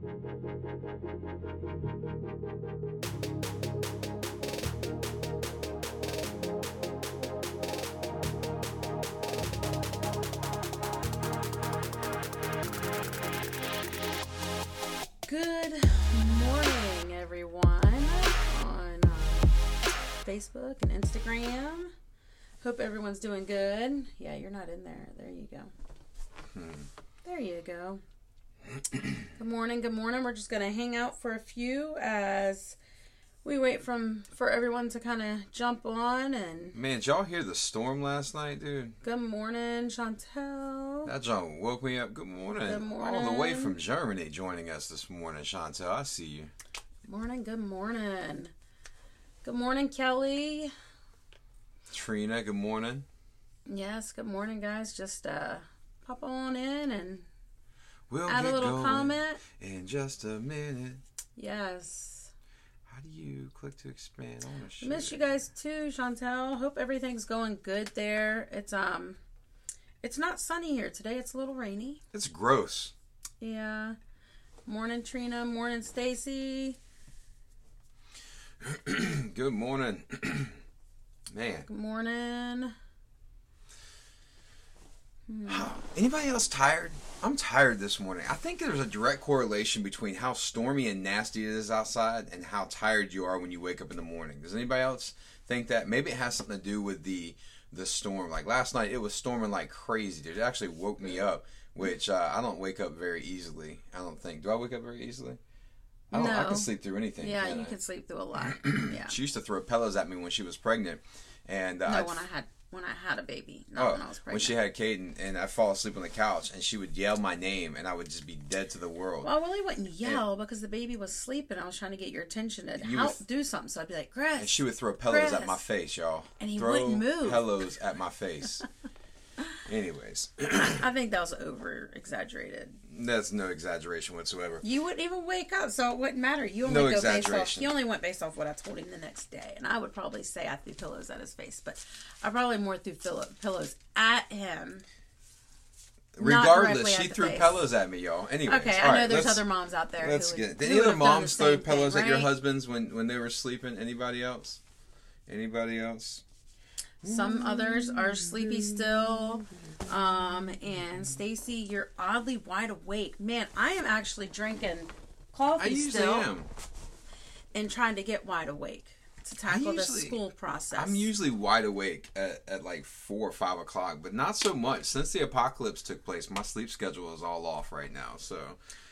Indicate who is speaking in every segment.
Speaker 1: Good morning, everyone, on uh, Facebook and Instagram. Hope everyone's doing good. Yeah, you're not in there. There you go. There you go. Good morning. Good morning. We're just gonna hang out for a few as we wait from for everyone to kind of jump on. And
Speaker 2: Man, did y'all hear the storm last night, dude?
Speaker 1: good morning, Chantel.
Speaker 2: That John woke me up. Good morning.
Speaker 1: Good morning
Speaker 2: All the way from Germany joining us this morning, Chantel. I see you.
Speaker 1: Morning. Good morning. Good morning, Kelly.
Speaker 2: Trina, good morning.
Speaker 1: Yes. Good morning, guys. Just uh, pop on in and
Speaker 2: We'll
Speaker 1: add a little comment.
Speaker 2: in just a minute.
Speaker 1: Yes.
Speaker 2: How do you click to expand shit?
Speaker 1: Miss you guys too, Chantel. Hope everything's going good there. It's um it's not sunny here today. It's a little rainy.
Speaker 2: It's gross.
Speaker 1: Yeah. Morning Trina, morning Stacy.
Speaker 2: good morning. Man,
Speaker 1: Good morning.
Speaker 2: Anybody else tired? I'm tired this morning. I think there's a direct correlation between how stormy and nasty it is outside and how tired you are when you wake up in the morning. Does anybody else think that? Maybe it has something to do with the the storm. Like last night, it was storming like crazy. Dude. It actually woke me up, which uh, I don't wake up very easily. I don't think. Do I wake up very easily? I don't. I can sleep through anything.
Speaker 1: Yeah,
Speaker 2: can't
Speaker 1: you
Speaker 2: I?
Speaker 1: can sleep through a lot. Yeah.
Speaker 2: She used to throw pillows at me when she was pregnant, and uh,
Speaker 1: No, when I had when I had a baby, not
Speaker 2: Oh,
Speaker 1: when I was pregnant.
Speaker 2: when she had Caden, and I'd fall asleep on the couch, and she would yell my name, and I would just be dead to the world.
Speaker 1: well, I really wouldn't yell because the baby was sleeping. I was trying to get your attention to
Speaker 2: You
Speaker 1: help
Speaker 2: would-
Speaker 1: do something. So I'd be like, Chris.
Speaker 2: and she would throw pillows at my face, y'all.
Speaker 1: And he
Speaker 2: throw
Speaker 1: wouldn't move.
Speaker 2: pillows at my face. Anyways,
Speaker 1: I think that was over exaggerated.
Speaker 2: That's no exaggeration whatsoever.
Speaker 1: You wouldn't even wake up, so it wouldn't matter. You only
Speaker 2: No
Speaker 1: go based off. He only went based off what I told him the next day, and I would probably say I threw pillows at his face, but I probably more threw pillow, pillows at him.
Speaker 2: Regardless, she threw
Speaker 1: face.
Speaker 2: pillows at me, y'all. Anyways,
Speaker 1: Okay, I know
Speaker 2: right,
Speaker 1: there's other moms out there.
Speaker 2: Let's
Speaker 1: who would,
Speaker 2: get. Did any other moms throw pillows
Speaker 1: thing,
Speaker 2: at your husbands when when they were sleeping? Anybody else? Anybody else?
Speaker 1: Some others are sleepy still. Um, and Stacy, you're oddly wide awake. Man, I am actually drinking coffee
Speaker 2: I usually
Speaker 1: still
Speaker 2: am.
Speaker 1: and trying to get wide awake to tackle the
Speaker 2: usually-
Speaker 1: school process.
Speaker 2: I'm usually wide awake at, at like four or five o'clock, but not so much. Since the apocalypse took place, my sleep schedule is all off right now. So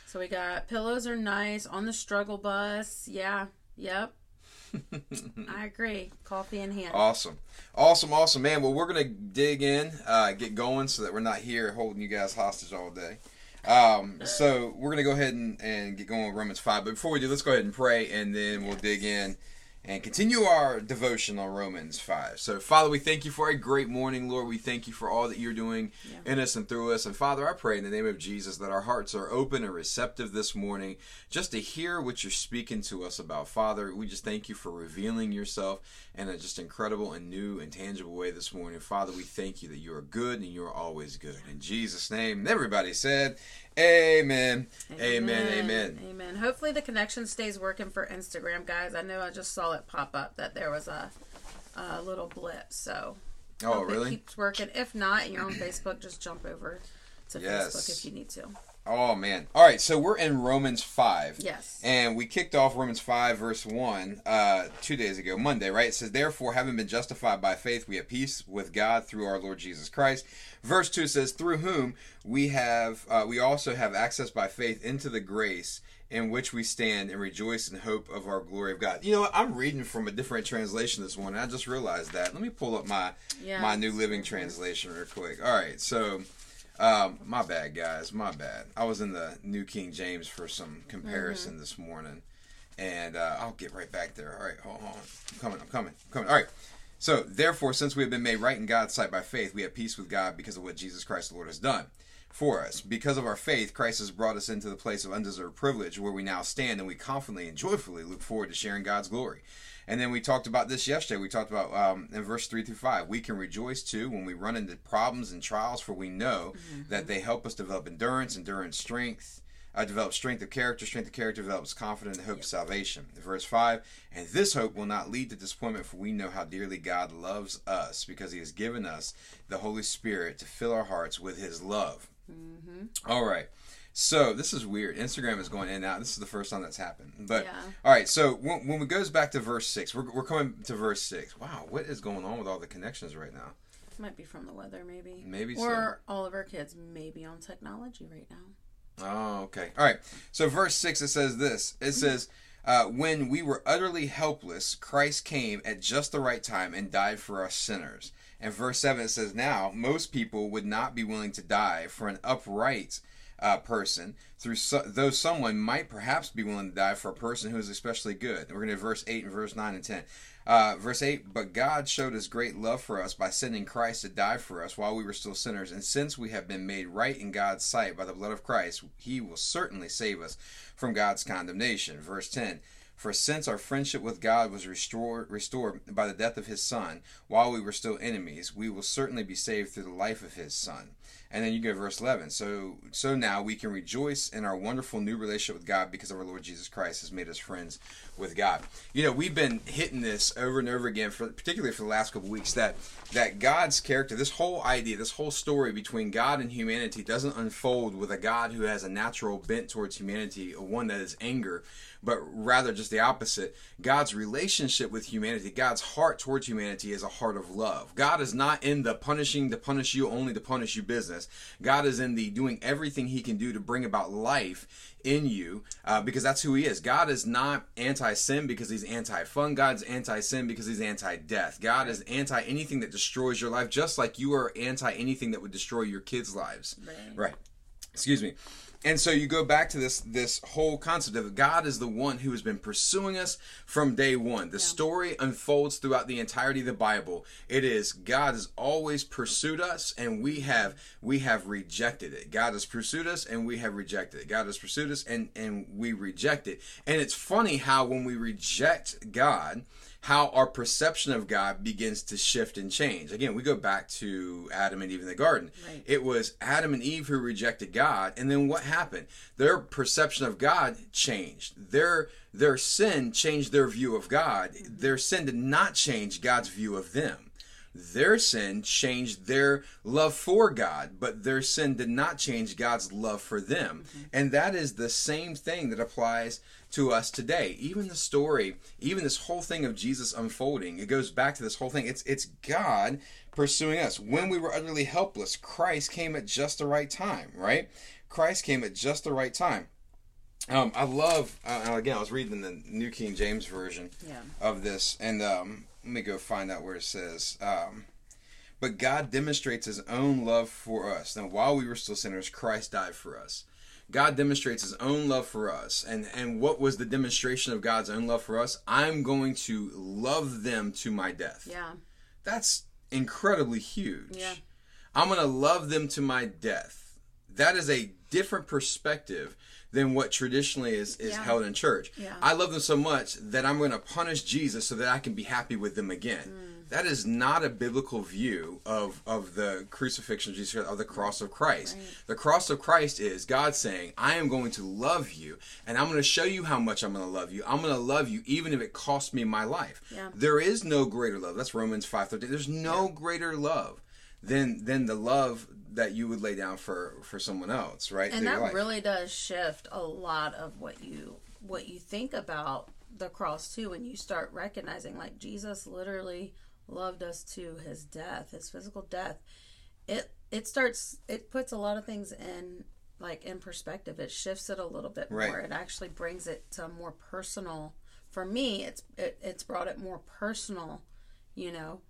Speaker 1: So we got pillows are nice on the struggle bus. Yeah. Yep. I agree. Coffee in hand.
Speaker 2: awesome, awesome, awesome, man. Well, we're gonna dig in, uh, get going, so that we're not here holding you guys hostage all day. Um, so we're gonna go ahead and, and get going with Romans five. But before we do, let's go ahead and pray, and then we'll dig in and continue our devotion on Romans 5. So, Father, we thank you for a great morning, Lord. We thank you for all that you're doing in us and through us. And, Father, I pray in the name of Jesus that our hearts are open and receptive this morning just to hear what you're speaking to us about. Father, we just thank you for revealing yourself in a just incredible and new and tangible way this morning. Father, we thank you that you are good and you are always good. In Jesus' name, everybody said, Amen. Amen. Amen.
Speaker 1: Amen. Hopefully the connection stays working for Instagram, guys. I know I just saw it pop up that there was a, a little blip. So
Speaker 2: Oh, really?
Speaker 1: It keeps working. If not, you're on Facebook, just jump over to
Speaker 2: Yes.
Speaker 1: Facebook if you need to.
Speaker 2: Oh man. All right, so we're in Romans 5.
Speaker 1: Yes.
Speaker 2: And we kicked off Romans 5 verse 1 uh 2 days ago, Monday, right? It says therefore having been justified by faith we have peace with God through our Lord Jesus Christ. Verse 2 says through whom we have uh, we also have access by faith into the grace in which we stand and rejoice in hope of our glory of God. You know what? I'm reading from a different translation this morning. I just realized that. Let me pull up my
Speaker 1: Yeah.
Speaker 2: my New Living Translation real quick. All right. So um, my bad, guys. My bad. I was in the New King James for some comparison this morning, and uh, I'll get right back there. All right, hold on. I'm coming. I'm coming. I'm coming. All right. So, therefore, since we have been made right in God's sight by faith, we have peace with God because of what Jesus Christ the Lord has done for us. Because of our faith, Christ has brought us into the place of undeserved privilege where we now stand, and we confidently and joyfully look forward to sharing God's glory. And then we talked about this yesterday. We talked about um, in verse 3 through 5. We can rejoice too when we run into problems and trials, for we know that they help us develop endurance, endurance, strength, uh, develops strength of character. Strength of character develops confidence and hope of salvation. Verse 5 And this hope will not lead to disappointment, for we know how dearly God loves us because he has given us the Holy Spirit to fill our hearts with his love. All right. So this is weird. Instagram is going in and out. This is the first time that's happened. But
Speaker 1: Yeah.
Speaker 2: all right. So when, when it goes back to verse six, we're, we're coming to verse six. Wow, what is going on with all the connections right now?
Speaker 1: Might be from the weather, maybe.
Speaker 2: Maybe
Speaker 1: Or all of our kids may be on technology right now.
Speaker 2: Oh, okay. All right. So, verse 6, it says this It says, uh, When we were utterly helpless, Christ came at just the right time and died for us sinners. And verse 7, it says, Now, most people would not be willing to die for an upright uh, person, through so, though someone might perhaps be willing to die for a person who is especially good. We're going to verse 8 and verse 9 and 10. Uh, verse 8 But God showed his great love for us by sending Christ to die for us while we were still sinners. And since we have been made right in God's sight by the blood of Christ, he will certainly save us from God's condemnation. Verse 10 For since our friendship with God was restored, restored by the death of his Son while we were still enemies, we will certainly be saved through the life of his Son. And then you go to verse 11. So so now we can rejoice in our wonderful new relationship with God because our Lord Jesus Christ has made us friends with God. You know, we've been hitting this over and over again for particularly for the last couple weeks that that God's character, this whole idea, this whole story between God and humanity doesn't unfold with a God who has a natural bent towards humanity, one that is anger, but rather just the opposite. God's relationship with humanity, God's heart towards humanity is a heart of love. God is not in the punishing to punish you only to punish you business. God is in the doing everything he can do to bring about life in you uh, because that's who he is. God is not anti sin because he's anti fun. God's anti sin because he's anti death. God is anti anything that destroys your life, just like you are anti anything that would destroy your kids' lives.
Speaker 1: Right.
Speaker 2: Right. Excuse me. And so you go back to this this whole concept of God is the one who has been pursuing us from day one. The story unfolds throughout the entirety of the Bible. It is God has always pursued us and we have we have rejected it. God has pursued us and we have rejected it. God has pursued us and and we reject it. And it's funny how when we reject God, how our perception of God begins to shift and change. Again, we go back to Adam and Eve in the garden.
Speaker 1: Right.
Speaker 2: It was Adam and Eve who rejected God, and then what happened? Their perception of God changed. Their their sin changed their view of God. Mm-hmm. Their sin did not change God's view of them. Their sin changed their love for God, but their sin did not change God's love for them. And that is the same thing that applies to us today. Even the story, even this whole thing of Jesus unfolding, it goes back to this whole thing. It's it's God pursuing us. When we were utterly helpless, Christ came at just the right time, right? Christ came at just the right time. Um, I love. Uh, again, I was reading the New King James version
Speaker 1: Yeah.
Speaker 2: of this, and um, let me go find out where it says. Um, but God demonstrates His own love for us. Now, while we were still sinners, Christ died for us. God demonstrates His own love for us, and and what was the demonstration of God's own love for us? I'm going to love them to my death.
Speaker 1: Yeah.
Speaker 2: That's incredibly huge.
Speaker 1: Yeah.
Speaker 2: I'm going to love them to my death. That is a different perspective than what traditionally is, is
Speaker 1: Yeah.
Speaker 2: held in church.
Speaker 1: Yeah.
Speaker 2: I love them so much that I'm going to punish Jesus so that I can be happy with them again.
Speaker 1: Mm.
Speaker 2: That is not a biblical view of, of the crucifixion of Jesus, of the cross of Christ.
Speaker 1: Right.
Speaker 2: The cross of Christ is God saying, I am going to love you, and I'm going to show you how much I'm going to love you. I'm going to love you even if it costs me my life.
Speaker 1: Yeah.
Speaker 2: There is no greater love. That's Romans 5.13. There's no greater love than than the love that you would lay down for for someone else, right?
Speaker 1: and that
Speaker 2: life.
Speaker 1: really does shift a lot of what you what you think about the cross too when you start recognizing like jesus literally loved us to his death his physical death it it starts it puts a lot of things in like in perspective it shifts it a little bit
Speaker 2: Right.
Speaker 1: more it actually brings it to more personal for me it's it, it's brought it more personal you know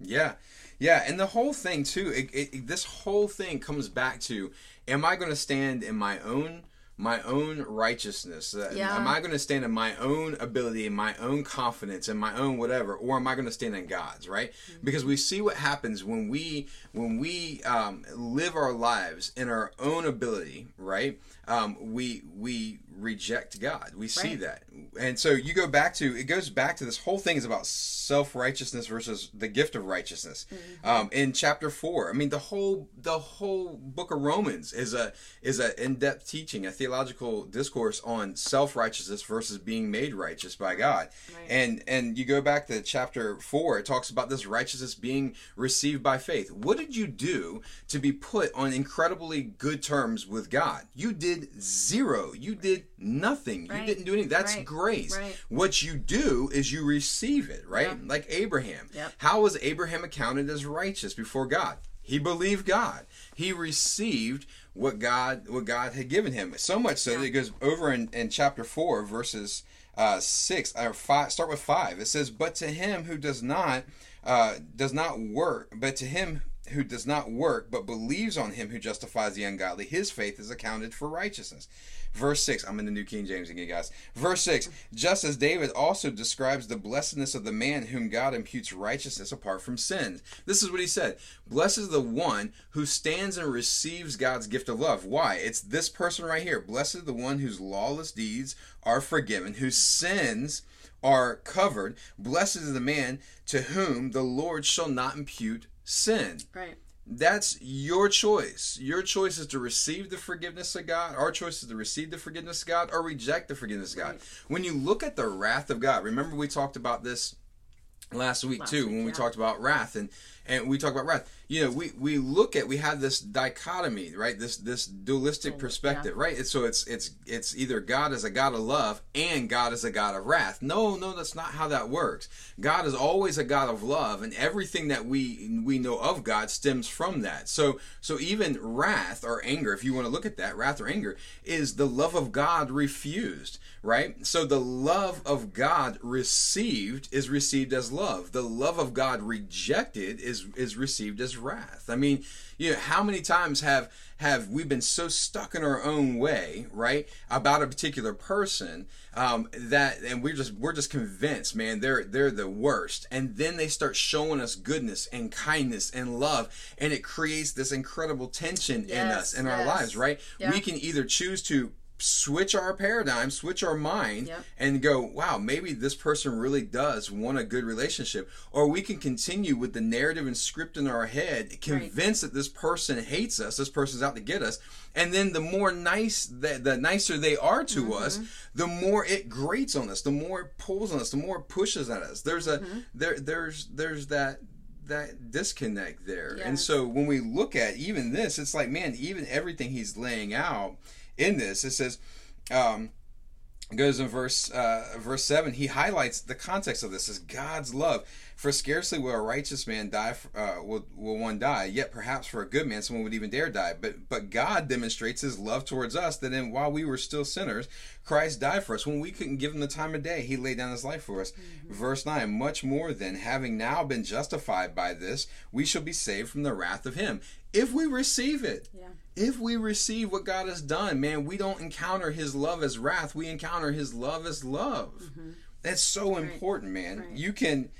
Speaker 2: Yeah, yeah, and the whole thing too. It, it, this whole thing comes back to: Am I going to stand in my own my own righteousness? Uh,
Speaker 1: Yeah.
Speaker 2: Am I going to stand in my own ability, in my own confidence, in my own whatever, or am I going to stand in God's? Right? Because we see what happens when we when we um, live our lives in our own ability. Right? Um, we we reject God. We see
Speaker 1: Right.
Speaker 2: that, and so you go back to it goes back to this whole thing is about self righteousness versus the gift of righteousness. Um, in chapter four, I mean the whole the whole book of Romans is a is an in depth teaching, a theological discourse on self righteousness versus being made righteous by God.
Speaker 1: Right.
Speaker 2: And and you go back to chapter four, it talks about this righteousness being received by faith. What did you do to be put on incredibly good terms with God? You did zero. You did nothing. You didn't do anything. That's
Speaker 1: Right.
Speaker 2: grace.
Speaker 1: Right.
Speaker 2: What you do is you receive it, right?
Speaker 1: Yeah.
Speaker 2: Like Abraham.
Speaker 1: Yep.
Speaker 2: How was Abraham accounted as righteous before God? He believed God. He received what God what God had given him. So much so that it goes over in, in chapter four, verses uh, six or five. Start with five. It says, "But to him who does not uh, does not work, but to him who does not work, but believes on him who justifies the ungodly, his faith is accounted for righteousness." Verse 6, I'm in the New King James again, guys. Verse 6, just as David also describes the blessedness of the man whom God imputes righteousness apart from sins. This is what he said Blessed is the one who stands and receives God's gift of love. Why? It's this person right here. Blessed the one whose lawless deeds are forgiven, whose sins are covered. Blessed is the man to whom the Lord shall not impute sin.
Speaker 1: Right.
Speaker 2: That's your choice. Your choice is to receive the forgiveness of God. Our choice is to receive the forgiveness of God or reject the forgiveness of God.
Speaker 1: Right.
Speaker 2: When you look at the wrath of God, remember we talked about this last week
Speaker 1: Last
Speaker 2: too
Speaker 1: week,
Speaker 2: when we
Speaker 1: yeah.
Speaker 2: talked about wrath and and we talk about wrath. You know, we we look at we have this dichotomy, right? This this dualistic
Speaker 1: Dual-
Speaker 2: perspective, right? It's, so it's it's it's either God is a God of love and God is a God of wrath. No, no, that's not how that works. God is always a God of love, and everything that we we know of God stems from that. So so even wrath or anger, if you want to look at that, wrath or anger is the love of God refused, right? So the love of God received is received as love. The love of God rejected is is received as wrath. I mean, you know, how many times have have we been so stuck in our own way, right, about a particular person um, that, and we're just we're just convinced, man, they're they're the worst, and then they start showing us goodness and kindness and love, and it creates this incredible tension in us in our lives, right?
Speaker 1: Yeah.
Speaker 2: We can either choose to switch our paradigm, switch our mind,
Speaker 1: Yep.
Speaker 2: and go, wow, maybe this person really does want a good relationship. Or we can continue with the narrative and script in our head, convinced that this person hates us, this person's out to get us. And then the more nice, the, the nicer they are to
Speaker 1: Mm-hmm.
Speaker 2: us, the more it grates on us, the more it pulls on us, the more it pushes at us. There's a
Speaker 1: Mm-hmm.
Speaker 2: there there's there's that that disconnect there. And so when we look at even this, it's like, man, even everything he's laying out in this, it says, um, goes in verse uh, verse seven. He highlights the context of this is God's love. For scarcely will a righteous man die. f- Uh, will, will one die? Yet perhaps for a good man, someone would even dare die. But but God demonstrates His love towards us. That in while we were still sinners, Christ died for us. When we couldn't give Him the time of day, He laid down His life for us. Verse nine. Much more than having now been justified by this, we shall be saved from the wrath of Him if we receive it
Speaker 1: Yeah.
Speaker 2: If we receive what God has done, man, we don't encounter His love as wrath. We encounter His love as love. Mm-hmm. That's so important, man.
Speaker 1: Right.
Speaker 2: You can,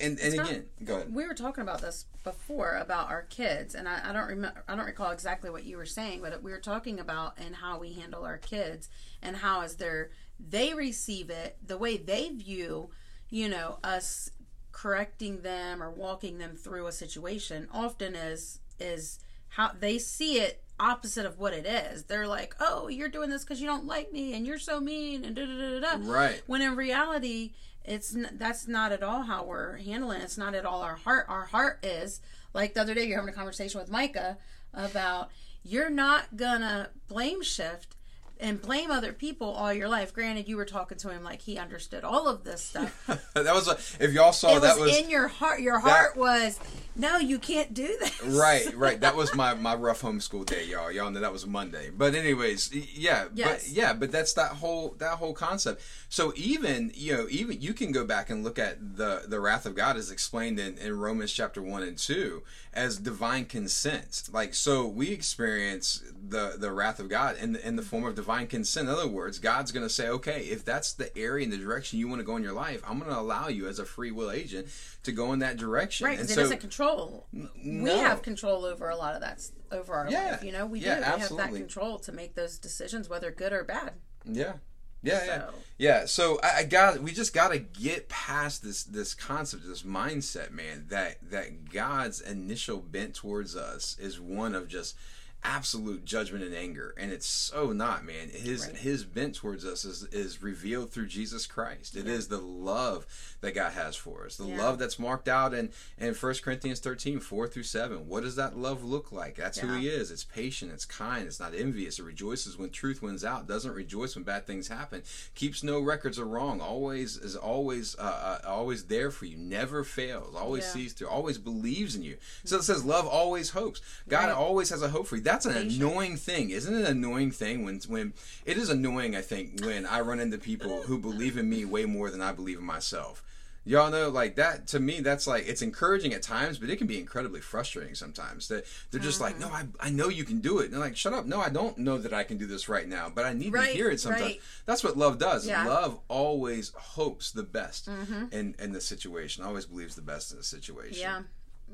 Speaker 2: and and
Speaker 1: not-
Speaker 2: again, go ahead.
Speaker 1: We were talking about this before about our kids, and I, I don't remember. I don't recall exactly what you were saying, but we were talking about and how we handle our kids, and how as they're they receive it, the way they view, you know, us correcting them or walking them through a situation, often is is how they see it opposite of what it is. They're like, "Oh, you're doing this because you don't like me, and you're so mean," and da da da da. da.
Speaker 2: Right.
Speaker 1: When in reality, it's n- that's not at all how we're handling. it. It's not at all our heart. Our heart is like the other day. You're having a conversation with Micah about you're not gonna blame shift and blame other people all your life. Granted, you were talking to him like he understood all of this stuff.
Speaker 2: that was a, if y'all saw
Speaker 1: it
Speaker 2: that
Speaker 1: was,
Speaker 2: was
Speaker 1: in your heart. Your heart was no, you can't do this.
Speaker 2: right, right. That was my my rough homeschool day, y'all. Y'all know that was Monday. But anyways, yeah, but yeah, but that's that whole that whole concept. So even you know even you can go back and look at the the wrath of God is explained in in Romans chapter one and two as divine consent. Like so, we experience the the wrath of God in in the form of divine consent. In other words, God's going to say, okay, if that's the area and the direction you want to go in your life, I'm going to allow you as a free will agent to go in that direction.
Speaker 1: Right, because
Speaker 2: so,
Speaker 1: it doesn't control. We have control over a lot of that over our
Speaker 2: Yeah,
Speaker 1: life. You know, we
Speaker 2: yeah,
Speaker 1: do. We have that control to make those decisions, whether good or bad.
Speaker 2: Yeah. Yeah, yeah,
Speaker 1: So-
Speaker 2: yeah. So I, I got. We just got to get past this this concept, this mindset, man. That that God's initial bent towards us is one of just absolute judgment and anger, and it's so not, man. His
Speaker 1: Right.
Speaker 2: his bent towards us is is revealed through Jesus Christ. It is the love that God has for us, the
Speaker 1: Yeah.
Speaker 2: love that's marked out in in First Corinthians thirteen four through seven. What does that love look like? That's who He is. It's patient. It's kind. It's not envious. It rejoices when truth wins out. Doesn't rejoice when bad things happen. Keeps no records of wrong. Always is always uh, uh, always there for you. Never fails. Always
Speaker 1: Yeah.
Speaker 2: sees through. Always believes in you. So it says love always hopes. God
Speaker 1: Right.
Speaker 2: always has a hope for you. That's an annoying thing, isn't it? An annoying thing when when it is annoying. I think when I run into people who believe in me way more than I believe in myself. Y'all know, like that. To me, that's like it's encouraging at times, but it can be incredibly frustrating sometimes. That they're just like,
Speaker 1: Uh-huh.
Speaker 2: "No, I, I know you can do it." And they're like, "Shut up! No, I don't know that I can do this right now, but I need
Speaker 1: Right,
Speaker 2: to hear it sometimes."
Speaker 1: right.
Speaker 2: That's what love does.
Speaker 1: Yeah. Mm-hmm.
Speaker 2: Love always hopes the best in in the situation. Always believes the best in the situation.
Speaker 1: Yeah.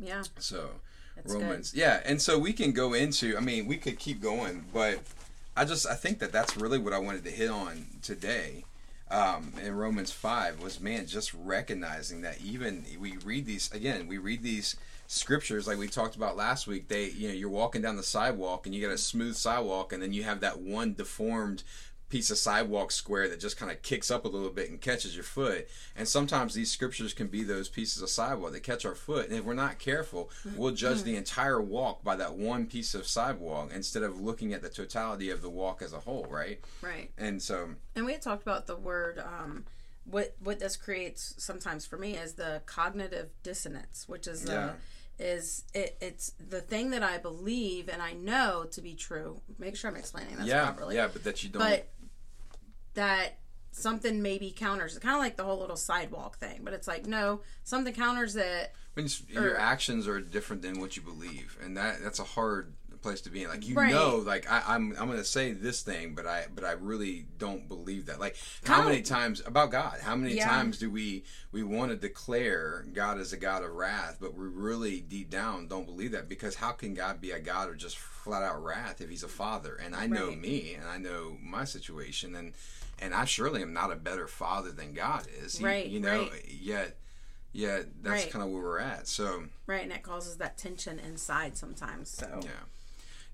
Speaker 1: Yeah.
Speaker 2: So
Speaker 1: That's
Speaker 2: Romans, yeah, and so we can go into. I mean, we could keep going, but I just I think that that's really what I wanted to hit on today. Um, in Romans five was man just recognizing that even we read these again, we read these scriptures like we talked about last week. They you know you're walking down the sidewalk and you got a smooth sidewalk, and then you have that one deformed piece of sidewalk square that just kind of kicks up a little bit and catches your foot. And sometimes these scriptures can be those pieces of sidewalk that catch our foot. And if we're not careful, we'll judge the entire walk by that one piece of sidewalk instead of looking at the totality of the walk as a whole, right?
Speaker 1: Right.
Speaker 2: And so,
Speaker 1: And we had talked about the word. Um, what what this creates sometimes for me is the cognitive dissonance, which is
Speaker 2: Yeah.
Speaker 1: uh, is it, it's the thing that I believe and I know to be true. Make sure I'm explaining this
Speaker 2: yeah,
Speaker 1: properly.
Speaker 2: yeah, but that you don't.
Speaker 1: But that something maybe counters. it, Kind of like the whole little sidewalk thing, but it's like no, something counters it.
Speaker 2: when your
Speaker 1: or-
Speaker 2: actions are different than what you believe, and that that's a hard place to be in. Like you
Speaker 1: Right.
Speaker 2: know, like I, I'm I'm gonna say this thing, but I but I really don't believe that. Like how many times about God? How many
Speaker 1: Yeah.
Speaker 2: times do we we want to declare God as a God of wrath, but we really deep down don't believe that because how can God be a God of just flat out wrath if He's a Father? And I know
Speaker 1: Right.
Speaker 2: me, and I know my situation, and and I surely am not a better Father than God is. He-
Speaker 1: Right,
Speaker 2: You know,
Speaker 1: right.
Speaker 2: yet. Yeah, that's
Speaker 1: Right.
Speaker 2: kind of where we're at. So,
Speaker 1: Right, and it causes that tension inside sometimes. So,
Speaker 2: yeah.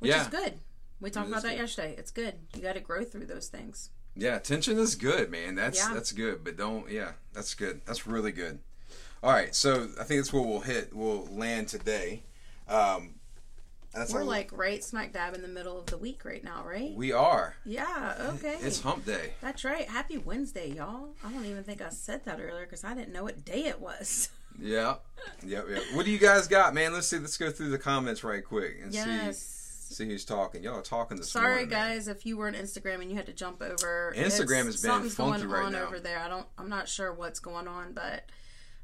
Speaker 1: which
Speaker 2: yeah.
Speaker 1: is good. We talked about that
Speaker 2: good.
Speaker 1: yesterday. It's good. You got to grow through those things.
Speaker 2: Yeah, tension is good, man. That's
Speaker 1: Yeah.
Speaker 2: that's good, but don't yeah, that's good. That's really good. All right, so I think that's where we'll hit. We'll land today. Um, that's
Speaker 1: We're
Speaker 2: all-
Speaker 1: like right smack dab in the middle of the week right now, right?
Speaker 2: we are.
Speaker 1: Yeah. Okay.
Speaker 2: It's Hump Day.
Speaker 1: That's right. Happy Wednesday, y'all. I don't even think I said that earlier because I didn't know what day it was.
Speaker 2: Yeah, yep, yep. What do you guys got, man? Let's see. Let's go through the comments right quick and
Speaker 1: Yes.
Speaker 2: see see who's talking. Y'all are talking this
Speaker 1: Sorry,
Speaker 2: morning. man.
Speaker 1: guys, if you were on Instagram and you had to jump over.
Speaker 2: Instagram
Speaker 1: It's-
Speaker 2: has been
Speaker 1: something's
Speaker 2: funky
Speaker 1: going
Speaker 2: right
Speaker 1: on
Speaker 2: now.
Speaker 1: over there. I don't. I'm not sure what's going on, but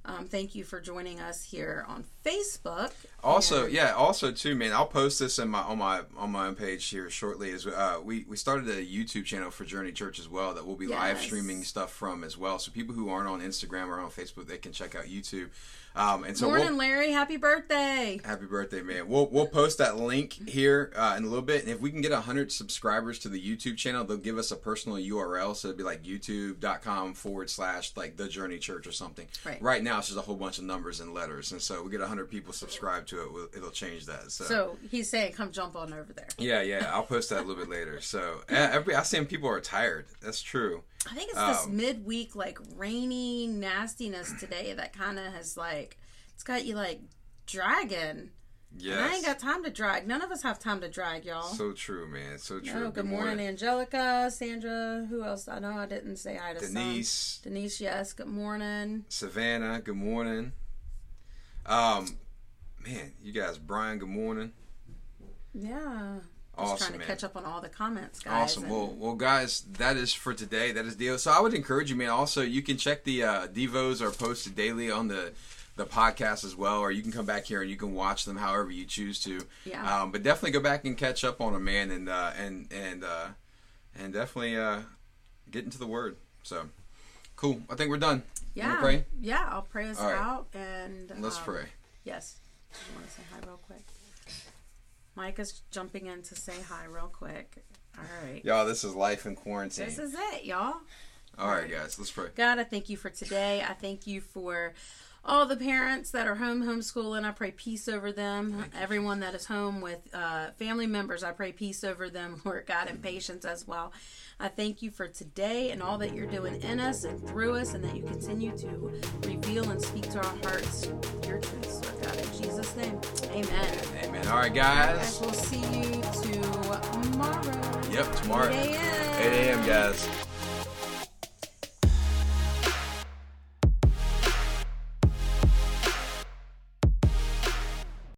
Speaker 1: um, thank you for joining us here on Facebook.
Speaker 2: Also,
Speaker 1: And-
Speaker 2: yeah, also too, man. I'll post this in my on my on my own page here shortly. Is uh, we we started a YouTube channel for Journey Church as well that we'll be live streaming stuff from as well. So people who aren't on Instagram or on Facebook, they can check out YouTube. Um, and so
Speaker 1: Morning,
Speaker 2: we'll,
Speaker 1: Larry. Happy birthday.
Speaker 2: Happy birthday, man! We'll we'll post that link here uh, in a little bit, and if we can get hundred subscribers to the YouTube channel, they'll give us a personal URL. So it'd be like YouTube.com forward slash like the Journey Church or something.
Speaker 1: Right.
Speaker 2: now, it's just a whole bunch of numbers and letters, and so we get hundred people subscribed to it, we'll- it'll change that. So.
Speaker 1: So he's saying, come jump on over there.
Speaker 2: yeah, yeah, I'll post that a little bit later. So eh, every I see people are tired. That's true.
Speaker 1: I think it's this
Speaker 2: Um,
Speaker 1: midweek, like rainy nastiness today that kind of has like, it's got you like dragging. And I ain't got time to drag. None of us have time to drag, y'all.
Speaker 2: so true, man. So true.
Speaker 1: Oh, good, morning, Angelica, Sandra. Who else? I know I didn't say hi to some.
Speaker 2: Denise,
Speaker 1: Denise, yes. Good morning.
Speaker 2: Savannah. Good morning. Um, man, you guys, Brian. Good morning.
Speaker 1: Yeah. Just
Speaker 2: Awesome,
Speaker 1: trying to
Speaker 2: man.
Speaker 1: catch up on all the comments, guys.
Speaker 2: Awesome.
Speaker 1: and-
Speaker 2: Well, well, guys, that is for today. That is the deal. So I would encourage you, man. Also, you can check the uh, devos are posted daily on the the podcast as well, or you can come back here and you can watch them however you choose to.
Speaker 1: Yeah.
Speaker 2: Um, but definitely go back and catch up on them, man, and uh, and and uh, and definitely uh, get into the word. So cool. I think we're done.
Speaker 1: Yeah.
Speaker 2: pray?
Speaker 1: Yeah, I'll pray us
Speaker 2: right.
Speaker 1: out and
Speaker 2: Let's
Speaker 1: um,
Speaker 2: pray.
Speaker 1: Yes. I want to say hi real quick. Mike is jumping in to say hi real quick. All right.
Speaker 2: Y'all, this is life in quarantine.
Speaker 1: This is it, y'all.
Speaker 2: All right, guys, let's pray.
Speaker 1: God, I thank you for today. I thank you for all the parents that are home homeschooling. I pray peace over them. Everyone that is home with uh, family members, I pray peace over them, Lord God, and patience as well. I thank you for today and all that you're doing in us and through us, and that you continue to reveal and speak to our hearts your truths, Lord God. In Jesus' name, amen.
Speaker 2: All right,
Speaker 1: Guys,
Speaker 2: guys.
Speaker 1: we'll see you tomorrow.
Speaker 2: Yep, tomorrow.
Speaker 1: 8 a.m.
Speaker 2: 8
Speaker 1: a.m.
Speaker 2: a.m., guys.